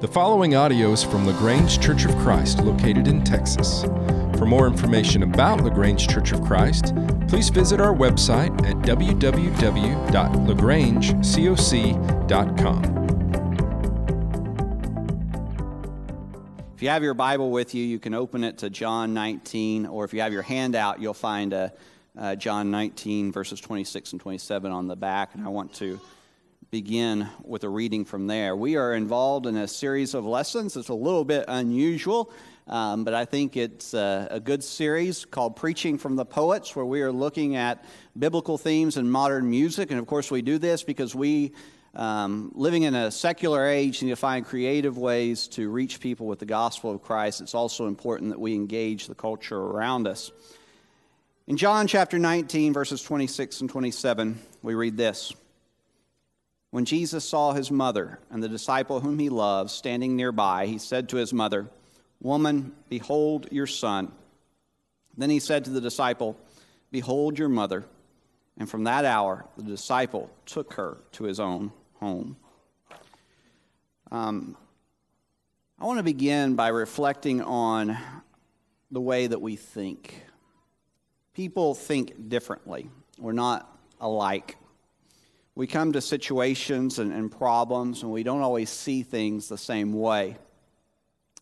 The following audio is from LaGrange Church of Christ, located in Texas. For more information about LaGrange Church of Christ, please visit our website at www.lagrangecoc.com. If you have your Bible with you, you can open it to John 19, or if you have your handout, you'll find a, uh, John 19, verses 26 and 27 on the back. And I want to begin with a reading from there. We are involved in a series of lessons. It's a little bit unusual, um, but I think it's a, a, good series called Preaching from the Poets, where we are looking at biblical themes in modern music. And of course, we do this because we, um, living in a secular age, need to find creative ways to reach people with the gospel of Christ. It's also important that we engage the culture around us. In John chapter 19, verses 26 and 27, we read this. When Jesus saw his mother and the disciple whom he loved standing nearby, he said to his mother, Woman, behold your son. Then he said to the disciple, Behold your mother. And from that hour, the disciple took her to his own home. Um, I want to begin by reflecting on the way that we think. People think differently, we're not alike we come to situations and, and, problems and we don't always see things the same way.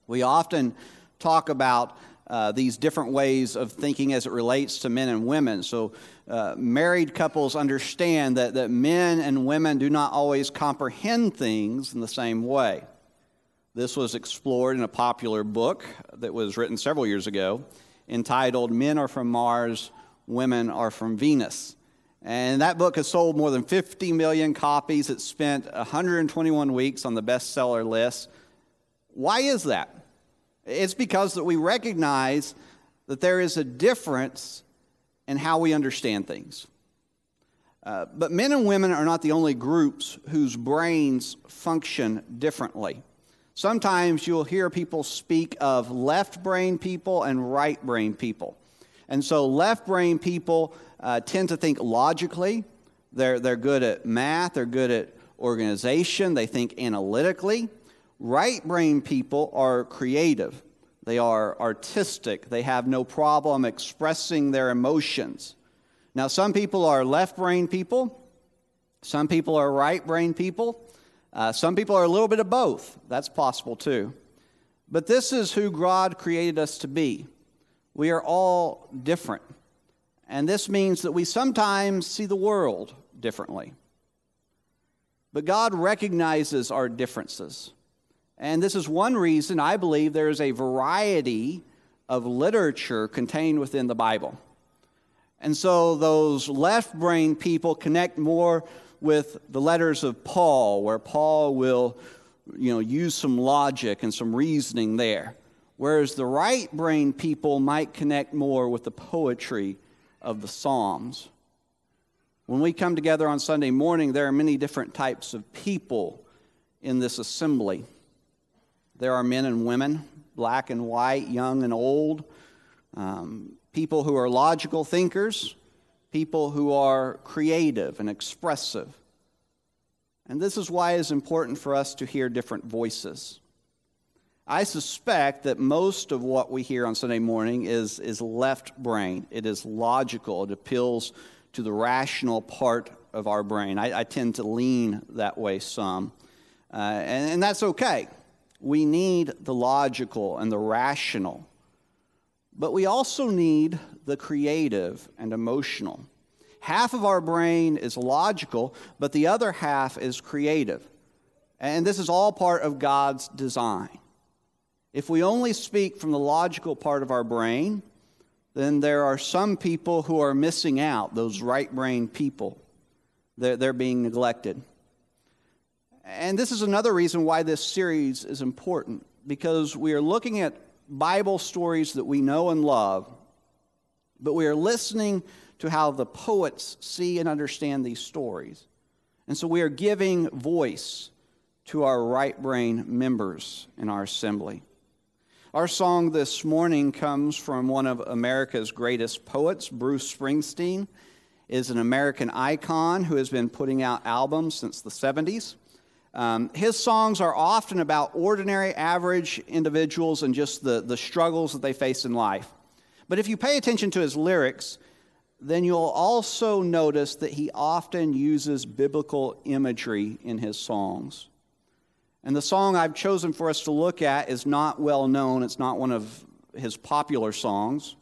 We often talk about uh, these different ways of thinking as it relates to men and women. So, uh, married couples understand that, that men and women do not always comprehend things in the same way. This was explored in a popular book that was written several years ago entitled Men Are From Mars, Women Are From Venus. And that book has sold more than 50 million copies. It spent 121 weeks on the bestseller list. Why is that? It's because that we recognize that there is a difference in how we understand things. Uh, but men and women are not the only groups whose brains function differently. Sometimes you'll hear people speak of left brain people and right brain people. And so, left brain people uh, tend to think logically. They're, they're good at math, they're good at organization, they think analytically. Right brain people are creative, they are artistic, they have no problem expressing their emotions. Now, some people are left brain people, some people are right brain people, uh, some people are a little bit of both. That's possible too. But this is who God created us to be. We are all different. And this means that we sometimes see the world differently. But God recognizes our differences. And this is one reason I believe there is a variety of literature contained within the Bible. And so those left brain people connect more with the letters of Paul, where Paul will you know, use some logic and some reasoning there. Whereas the right brain people might connect more with the poetry of the Psalms. When we come together on Sunday morning, there are many different types of people in this assembly. There are men and women, black and white, young and old, um, people who are logical thinkers, people who are creative and expressive. And this is why it's important for us to hear different voices. I suspect that most of what we hear on Sunday morning is, is left brain. It is logical, it appeals to the rational part of our brain. I, I tend to lean that way some. Uh, and, and that's okay. We need the logical and the rational. But we also need the creative and emotional. Half of our brain is logical, but the other half is creative. And this is all part of God's design. If we only speak from the logical part of our brain, then there are some people who are missing out, those right brain people. They're, they're being neglected. And this is another reason why this series is important, because we are looking at Bible stories that we know and love, but we are listening to how the poets see and understand these stories. And so we are giving voice to our right brain members in our assembly. Our song this morning comes from one of America's greatest poets, Bruce Springsteen, is an American icon who has been putting out albums since the 70s. Um, his songs are often about ordinary, average individuals and just the, the struggles that they face in life. But if you pay attention to his lyrics, then you'll also notice that he often uses biblical imagery in his songs. And the song I've chosen for us to look at is not well known, it's not one of his popular songs,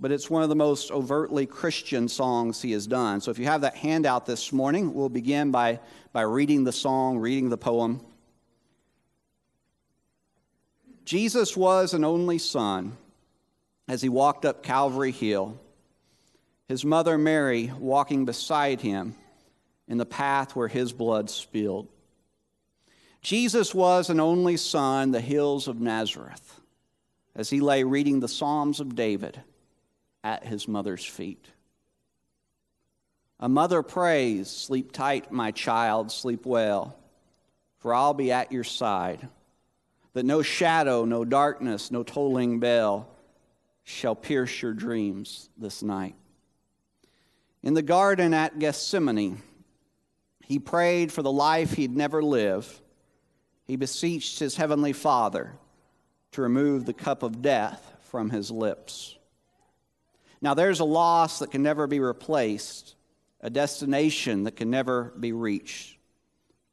but it's one of the most overtly Christian songs he has done. So if you have that handout this morning, we'll begin by, by reading the song, reading the poem. Jesus was an only son as he walked up Calvary Hill his mother Mary walking beside him in the path where his blood spilled. Jesus was an only son, the hills of Nazareth, as he lay reading the Psalms of David at his mother's feet. A mother prays, Sleep tight, my child, sleep well, for I'll be at your side, that no shadow, no darkness, no tolling bell shall pierce your dreams this night. In the garden at Gethsemane, he prayed for the life he'd never live. He beseeched his heavenly Father to remove the cup of death from his lips. Now, there's a loss that can never be replaced, a destination that can never be reached,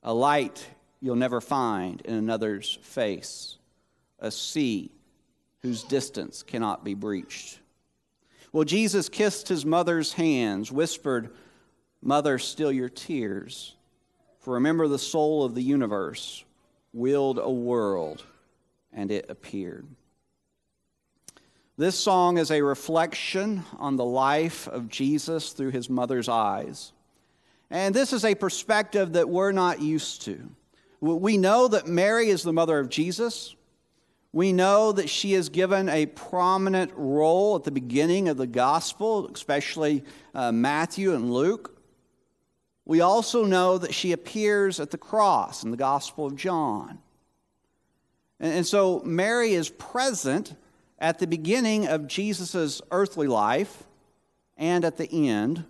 a light you'll never find in another's face, a sea whose distance cannot be breached. Well, Jesus kissed his mother's hands, whispered, Mother, still your tears. For remember, the soul of the universe willed a world, and it appeared. This song is a reflection on the life of Jesus through his mother's eyes. And this is a perspective that we're not used to. We know that Mary is the mother of Jesus. We know that she is given a prominent role at the beginning of the gospel, especially uh, Matthew and Luke. We also know that she appears at the cross in the Gospel of John. And, so Mary is present at the beginning of Jesus' earthly life and at the end.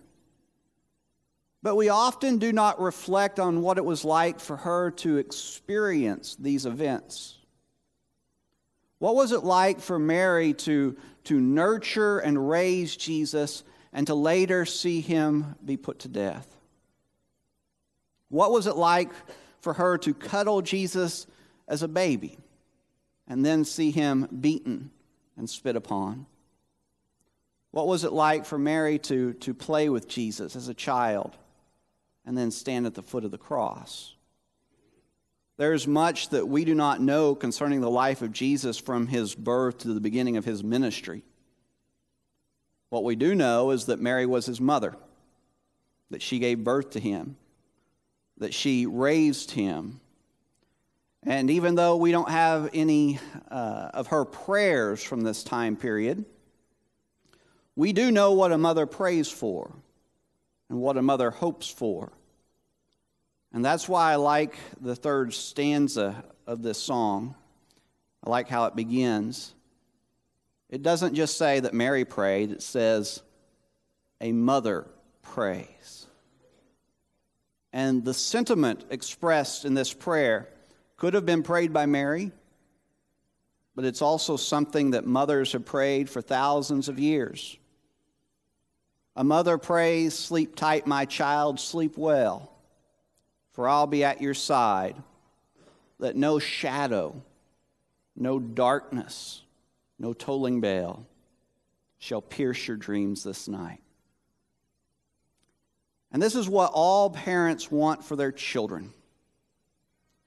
But we often do not reflect on what it was like for her to experience these events. What was it like for Mary to, to nurture and raise Jesus and to later see him be put to death? What was it like for her to cuddle Jesus as a baby and then see him beaten and spit upon? What was it like for Mary to, to play with Jesus as a child and then stand at the foot of the cross? There's much that we do not know concerning the life of Jesus from his birth to the beginning of his ministry. What we do know is that Mary was his mother, that she gave birth to him, that she raised him. And even though we don't have any uh, of her prayers from this time period, we do know what a mother prays for and what a mother hopes for. And that's why I like the third stanza of this song. I like how it begins. It doesn't just say that Mary prayed, it says, a mother prays. And the sentiment expressed in this prayer could have been prayed by Mary, but it's also something that mothers have prayed for thousands of years. A mother prays, Sleep tight, my child, sleep well for I'll be at your side. Let no shadow, no darkness, no tolling bell shall pierce your dreams this night. And this is what all parents want for their children.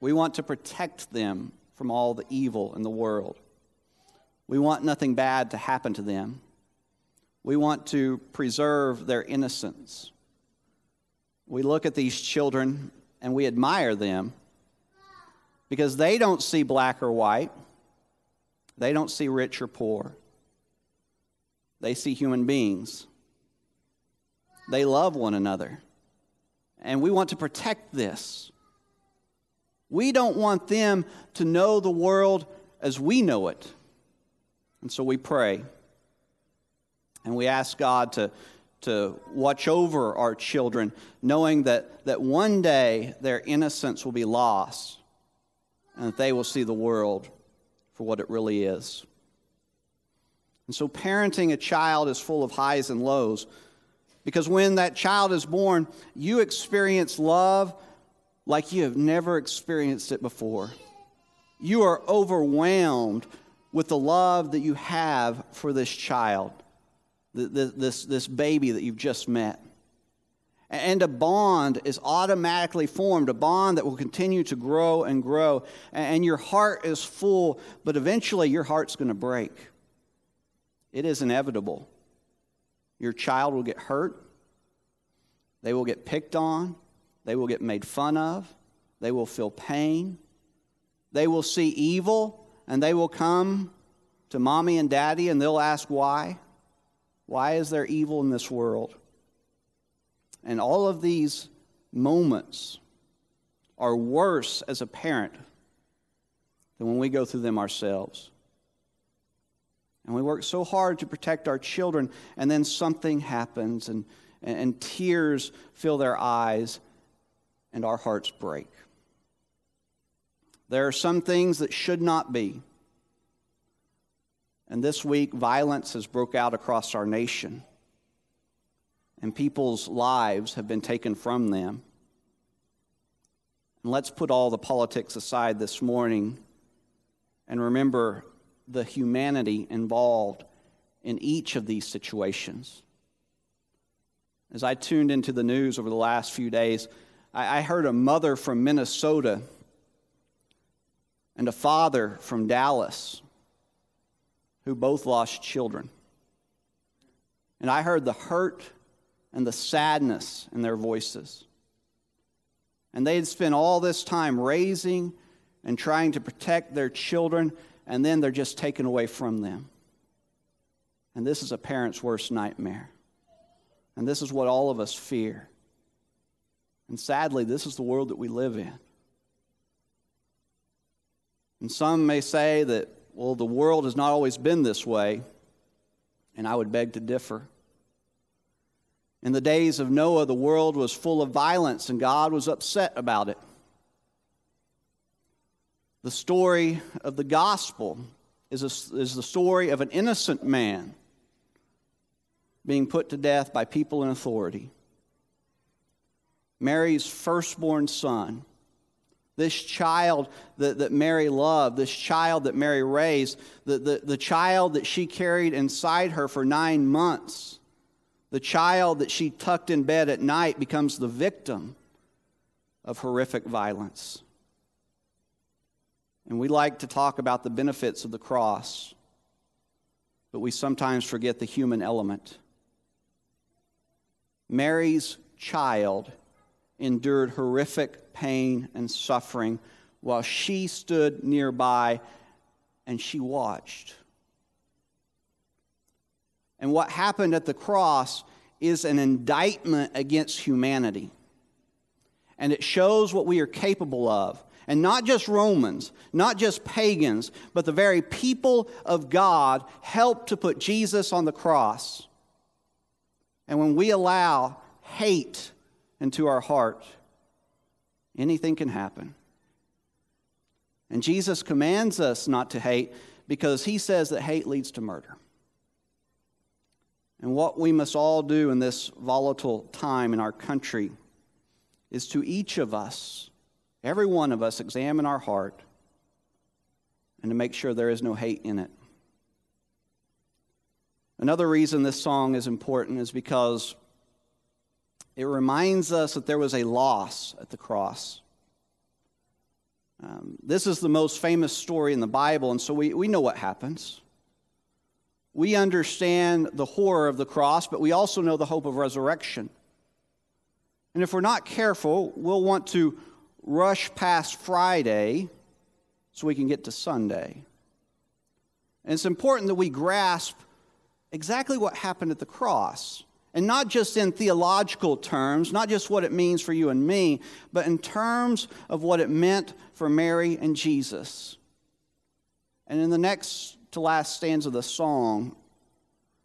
We want to protect them from all the evil in the world. We want nothing bad to happen to them. We want to preserve their innocence. We look at these children and we admire them because they don't see black or white, they don't see rich or poor. They see human beings. They love one another. And we want to protect this. We don't want them to know the world as we know it. And so we pray. And we ask God to, to watch over our children, knowing that, that one day their innocence will be lost and that they will see the world for what it really is. And so, parenting a child is full of highs and lows because when that child is born, you experience love like you have never experienced it before. You are overwhelmed with the love that you have for this child, this, this baby that you've just met. And a bond is automatically formed, a bond that will continue to grow and grow. And your heart is full, but eventually your heart's going to break. It is inevitable. Your child will get hurt, they will get picked on, they will get made fun of, they will feel pain, they will see evil, and they will come to mommy and daddy and they'll ask why. Why is there evil in this world? And all of these moments are worse as a parent than when we go through them ourselves. And we work so hard to protect our children, and then something happens, and, and, tears fill their eyes, and our hearts break. There are some things that should not be. And this week, violence has broke out across our nation, and people's lives have been taken from them. And let's put all the politics aside this morning and remember the humanity involved in each of these situations. As I tuned into the news over the last few days, I, heard a mother from Minnesota and a father from Dallas who both lost children. And I heard the hurt and the sadness in their voices. And they had spent all this time raising and trying to protect their children, and then they're just taken away from them. And this is a parent's worst nightmare. And this is what all of us fear. And sadly, this is the world that we live in. And some may say that, well, the world has not always been this way, and I would beg to differ. In the days of Noah, the world was full of violence, and God was upset about it. The story of the gospel is, a, is the story of an innocent man being put to death by people in authority. Mary's firstborn son, this child that, that Mary loved, this child that Mary raised, the, the, the child that she carried inside her for nine months, the child that she tucked in bed at night becomes the victim of horrific violence. And we like to talk about the benefits of the cross, but we sometimes forget the human element. Mary's child endured horrific pain and suffering while she stood nearby and she watched. And what happened at the cross is an indictment against humanity. And it shows what we are capable of. And not just Romans, not just pagans, but the very people of God helped to put Jesus on the cross. And when we allow hate into our heart, anything can happen. And Jesus commands us not to hate because he says that hate leads to murder. And what we must all do in this volatile time in our country is to each of us, every one of us, examine our heart and to make sure there is no hate in it. Another reason this song is important is because it reminds us that there was a loss at the cross. Um, this is the most famous story in the Bible, and so we, we know what happens. We understand the horror of the cross, but we also know the hope of resurrection. And if we're not careful, we'll want to rush past Friday so we can get to Sunday. And it's important that we grasp exactly what happened at the cross. And not just in theological terms, not just what it means for you and me, but in terms of what it meant for Mary and Jesus. And in the next to last stanza of the song,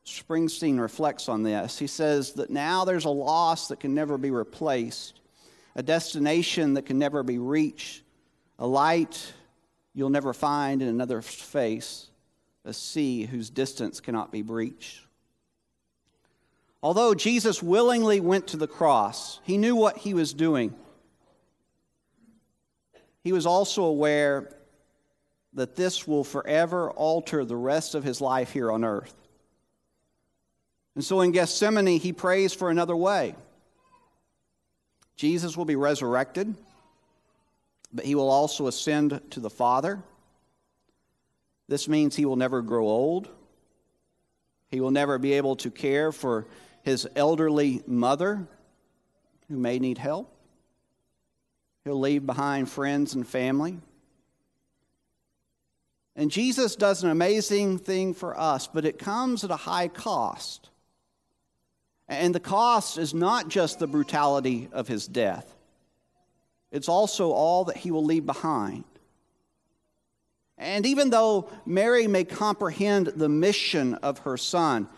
Springsteen reflects on this. He says that now there's a loss that can never be replaced, a destination that can never be reached, a light you'll never find in another's face, a sea whose distance cannot be breached. Although Jesus willingly went to the cross, he knew what he was doing. He was also aware that this will forever alter the rest of his life here on earth. And so in Gethsemane, he prays for another way. Jesus will be resurrected, but he will also ascend to the Father. This means he will never grow old. He will never be able to care for his elderly mother who may need help. He'll leave behind friends and family. And Jesus does an amazing thing for us, but it comes at a high cost. And the cost is not just the brutality of his death, it's also all that he will leave behind. And even though Mary may comprehend the mission of her son,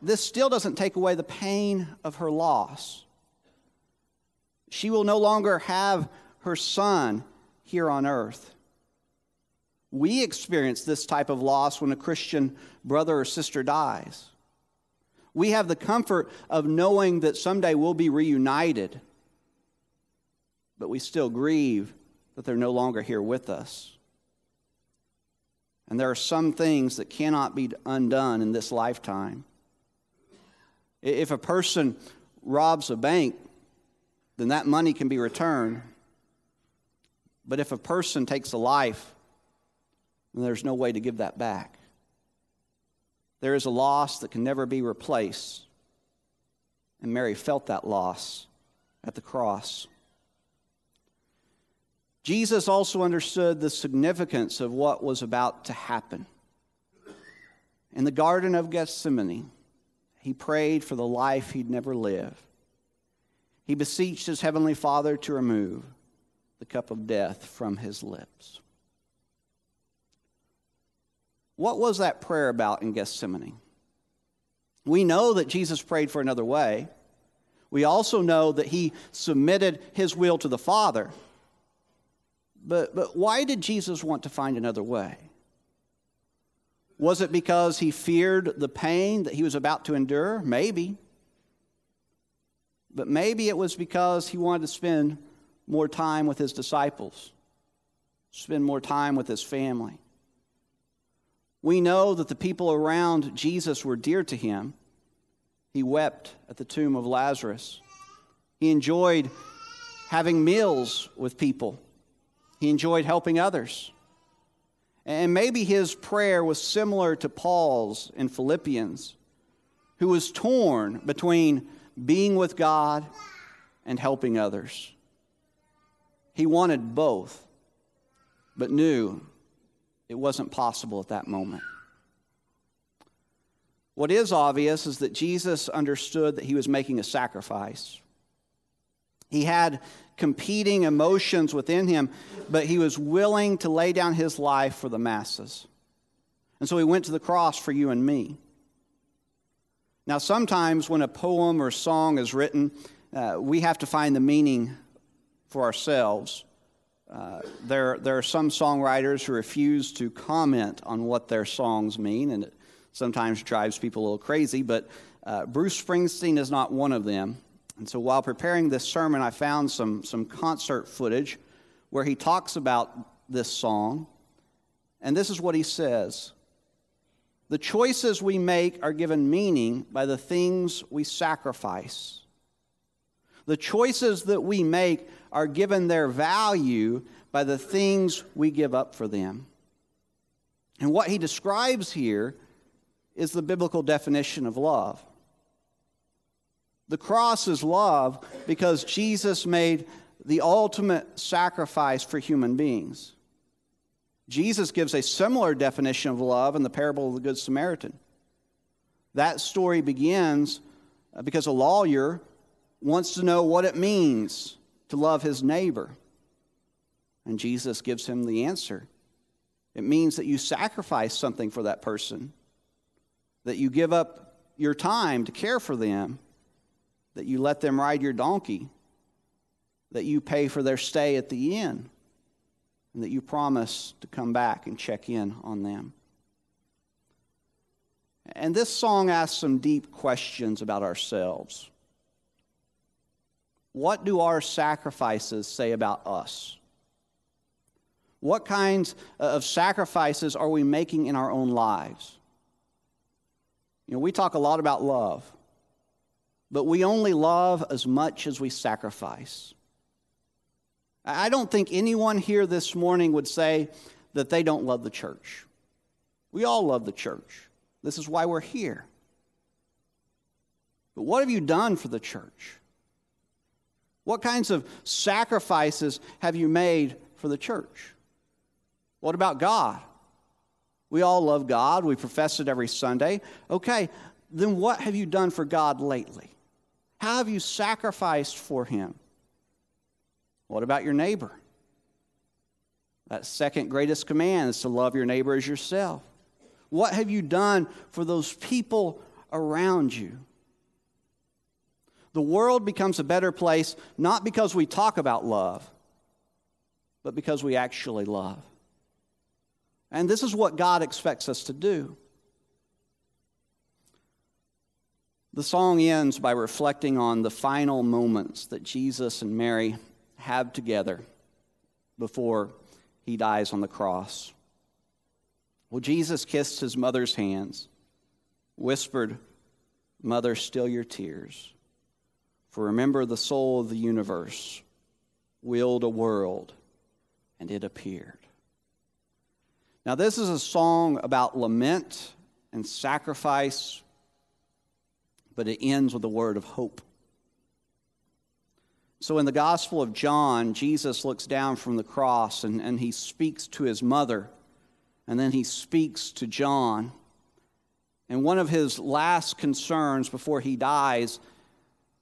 this still doesn't take away the pain of her loss. She will no longer have her son here on earth. We experience this type of loss when a Christian brother or sister dies. We have the comfort of knowing that someday we'll be reunited, but we still grieve that they're no longer here with us. And there are some things that cannot be undone in this lifetime. If a person robs a bank, then that money can be returned. But if a person takes a life, then there's no way to give that back. There is a loss that can never be replaced. And Mary felt that loss at the cross. Jesus also understood the significance of what was about to happen. In the Garden of Gethsemane, he prayed for the life he'd never live. He beseeched his heavenly Father to remove the cup of death from his lips. What was that prayer about in Gethsemane? We know that Jesus prayed for another way. We also know that he submitted his will to the Father. But, but why did Jesus want to find another way? Was it because he feared the pain that he was about to endure? Maybe. But maybe it was because he wanted to spend more time with his disciples, spend more time with his family. We know that the people around Jesus were dear to him. He wept at the tomb of Lazarus. He enjoyed having meals with people. He enjoyed helping others. And maybe his prayer was similar to Paul's in Philippians, who was torn between being with God and helping others. He wanted both, but knew it wasn't possible at that moment. What is obvious is that Jesus understood that he was making a sacrifice. He had competing emotions within him, but he was willing to lay down his life for the masses. And so he went to the cross for you and me. Now, sometimes when a poem or song is written, uh, we have to find the meaning for ourselves. Uh, there, there are some songwriters who refuse to comment on what their songs mean, and it sometimes drives people a little crazy, but uh, Bruce Springsteen is not one of them. And so while preparing this sermon, I found some, some concert footage where he talks about this song. And this is what he says The choices we make are given meaning by the things we sacrifice. The choices that we make are given their value by the things we give up for them. And what he describes here is the biblical definition of love. The cross is love because Jesus made the ultimate sacrifice for human beings. Jesus gives a similar definition of love in the parable of the Good Samaritan. That story begins uh, because a lawyer wants to know what it means to love his neighbor. And Jesus gives him the answer it means that you sacrifice something for that person. that you give up your time to care for them, that you let them ride your donkey, that you pay for their stay at the inn, and that you promise to come back and check in on them. And this song asks some deep questions about ourselves. What do our sacrifices say about us? What kinds of sacrifices are we making in our own lives? You know, we talk a lot about love, but we only love as much as we sacrifice. I don't think anyone here this morning would say that they don't love the church. We all love the church. This is why we're here. But what have you done for the church? What kinds of sacrifices have you made for the church? What about God? We all love God. We profess it every Sunday. Okay, then what have you done for God lately? How have you sacrificed for Him? What about your neighbor? That second greatest command is to love your neighbor as yourself. What have you done for those people around you? The world becomes a better place not because we talk about love, but because we actually love. And this is what God expects us to do. The song ends by reflecting on the final moments that Jesus and Mary have together before he dies on the cross. Well, Jesus kissed his mother's hands, whispered, Mother, still your tears. For remember, the soul of the universe willed a world, and it appeared. Now, this is a song about lament and sacrifice, but it ends with a word of hope. So, in the Gospel of John, Jesus looks down from the cross and, and he speaks to his mother and then he speaks to John. And one of his last concerns before he dies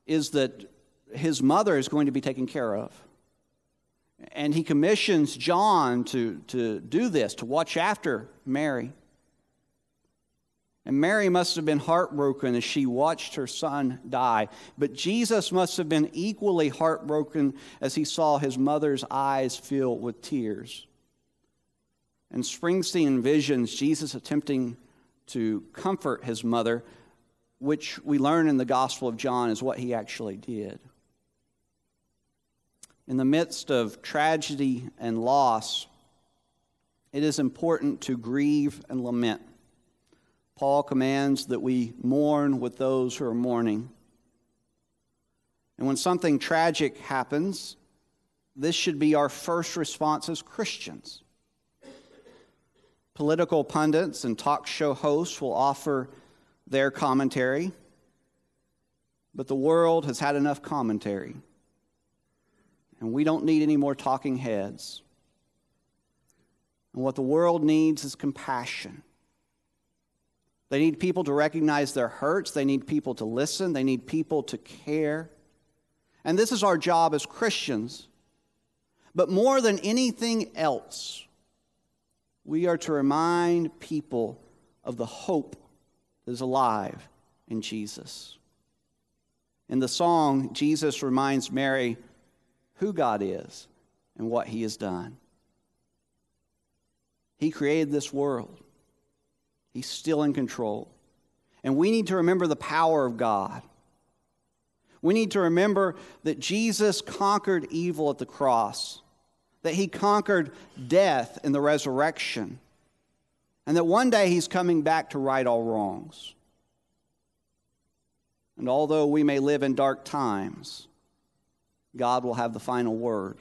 is that his mother is going to be taken care of. And he commissions John to, to do this, to watch after Mary. And Mary must have been heartbroken as she watched her son die. But Jesus must have been equally heartbroken as he saw his mother's eyes fill with tears. And Springsteen envisions Jesus attempting to comfort his mother, which we learn in the Gospel of John is what he actually did. In the midst of tragedy and loss, it is important to grieve and lament. Paul commands that we mourn with those who are mourning. And when something tragic happens, this should be our first response as Christians. Political pundits and talk show hosts will offer their commentary, but the world has had enough commentary, and we don't need any more talking heads. And what the world needs is compassion. They need people to recognize their hurts. They need people to listen. They need people to care. And this is our job as Christians. But more than anything else, we are to remind people of the hope is alive in Jesus. In the song, Jesus reminds Mary who God is and what he has done. He created this world, he's still in control. And we need to remember the power of God. We need to remember that Jesus conquered evil at the cross that he conquered death in the resurrection, and that one day he's coming back to right all wrongs. And although we may live in dark times, God will have the final word.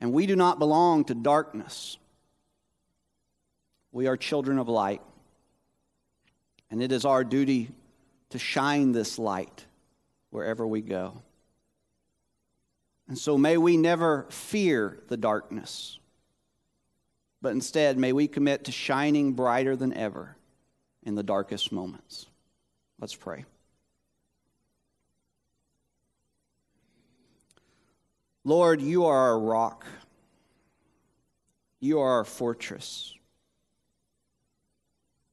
And we do not belong to darkness. We are children of light. And it is our duty to shine this light wherever we go. And so may we never fear the darkness, but instead may we commit to shining brighter than ever in the darkest moments. Let's pray. Lord, you are our rock. You are our fortress.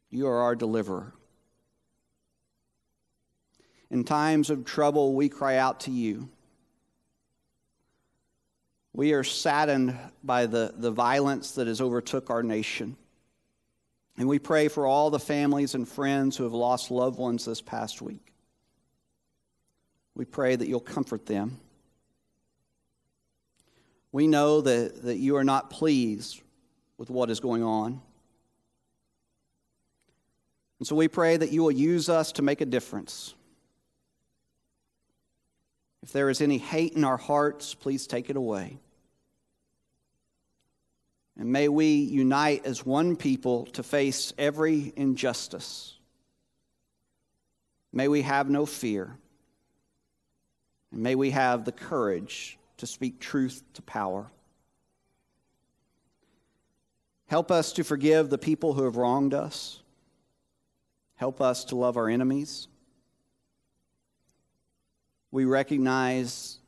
You are our deliverer. In times of trouble, we cry out to you. We are saddened by the, the violence that has overtook our nation. And we pray for all the families and friends who have lost loved ones this past week. We pray that you'll comfort them. We know that, that you are not pleased with what is going on. And so we pray that you will use us to make a difference. If there is any hate in our hearts, please take it away. And may we unite as one people to face every injustice. May we have no fear. And may we have the courage to speak truth to power. Help us to forgive the people who have wronged us. Help us to love our enemies. We recognize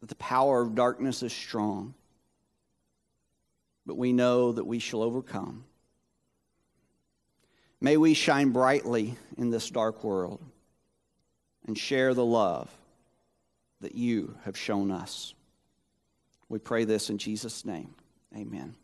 that the power of darkness is strong but we know that we shall overcome. May we shine brightly in this dark world and share the love that you have shown us. We pray this in Jesus' name. Amen.